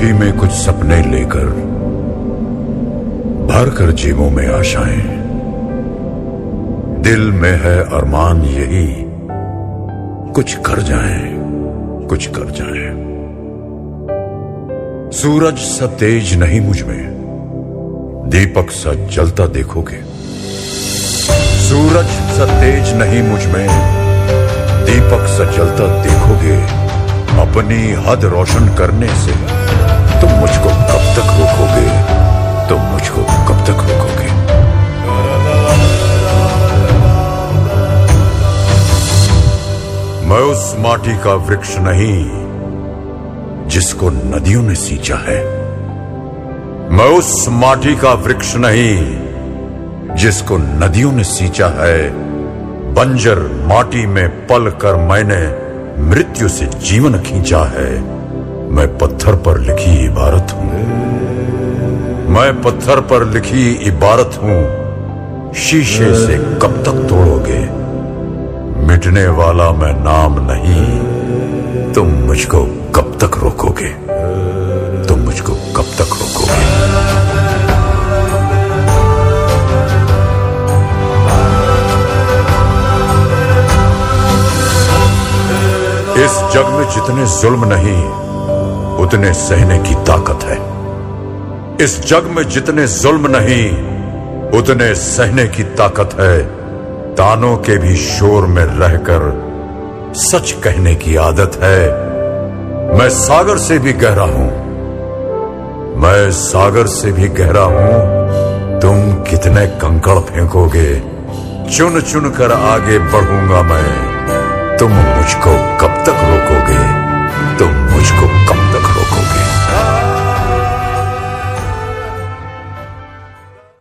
में कुछ सपने लेकर भर कर जीवों में आशाएँ। दिल में है अरमान यही, कुछ कर जाएँ, कुछ कर जाएँ। सूरज सा तेज नहीं मुझमें, दीपक सा जलता देखोगे। सूरज सा तेज नहीं मुझमें, दीपक सा जलता देखोगे। अपनी हद रोशन करने से मुझको कब तक रोकोगे? तुम मुझको कब तक रोकोगे? मैं उस माटी का वृक्ष नहीं, जिसको नदियों ने सींचा है। मैं उस माटी का वृक्ष नहीं, जिसको नदियों ने सींचा है। बंजर माटी में पल कर मैंने मृत्यु से जीवन खींचा है। मैं पत्थर पर लिखी इबारत हूँ। मैं पत्थर पर लिखी इबारत हूँ। शीशे से कब तक तोड़ोगे? मिटने वाला मैं नाम नहीं। तुम मुझको कब तक रोकोगे? तुम मुझको कब तक रोकोगे? इस जग में जितने जुल्म नहीं उतने सहने की ताकत है। इस जग में जितने जुल्म नहीं, उतने सहने की ताकत है। तानों के भी शोर में रहकर सच कहने की आदत है। मैं सागर से भी गहरा हूँ। मैं सागर से भी गहरा हूँ। तुम कितने कंकड़ फेंकोगे। चुन चुन कर आगे बढ़ूँगा मैं। तुम मुझको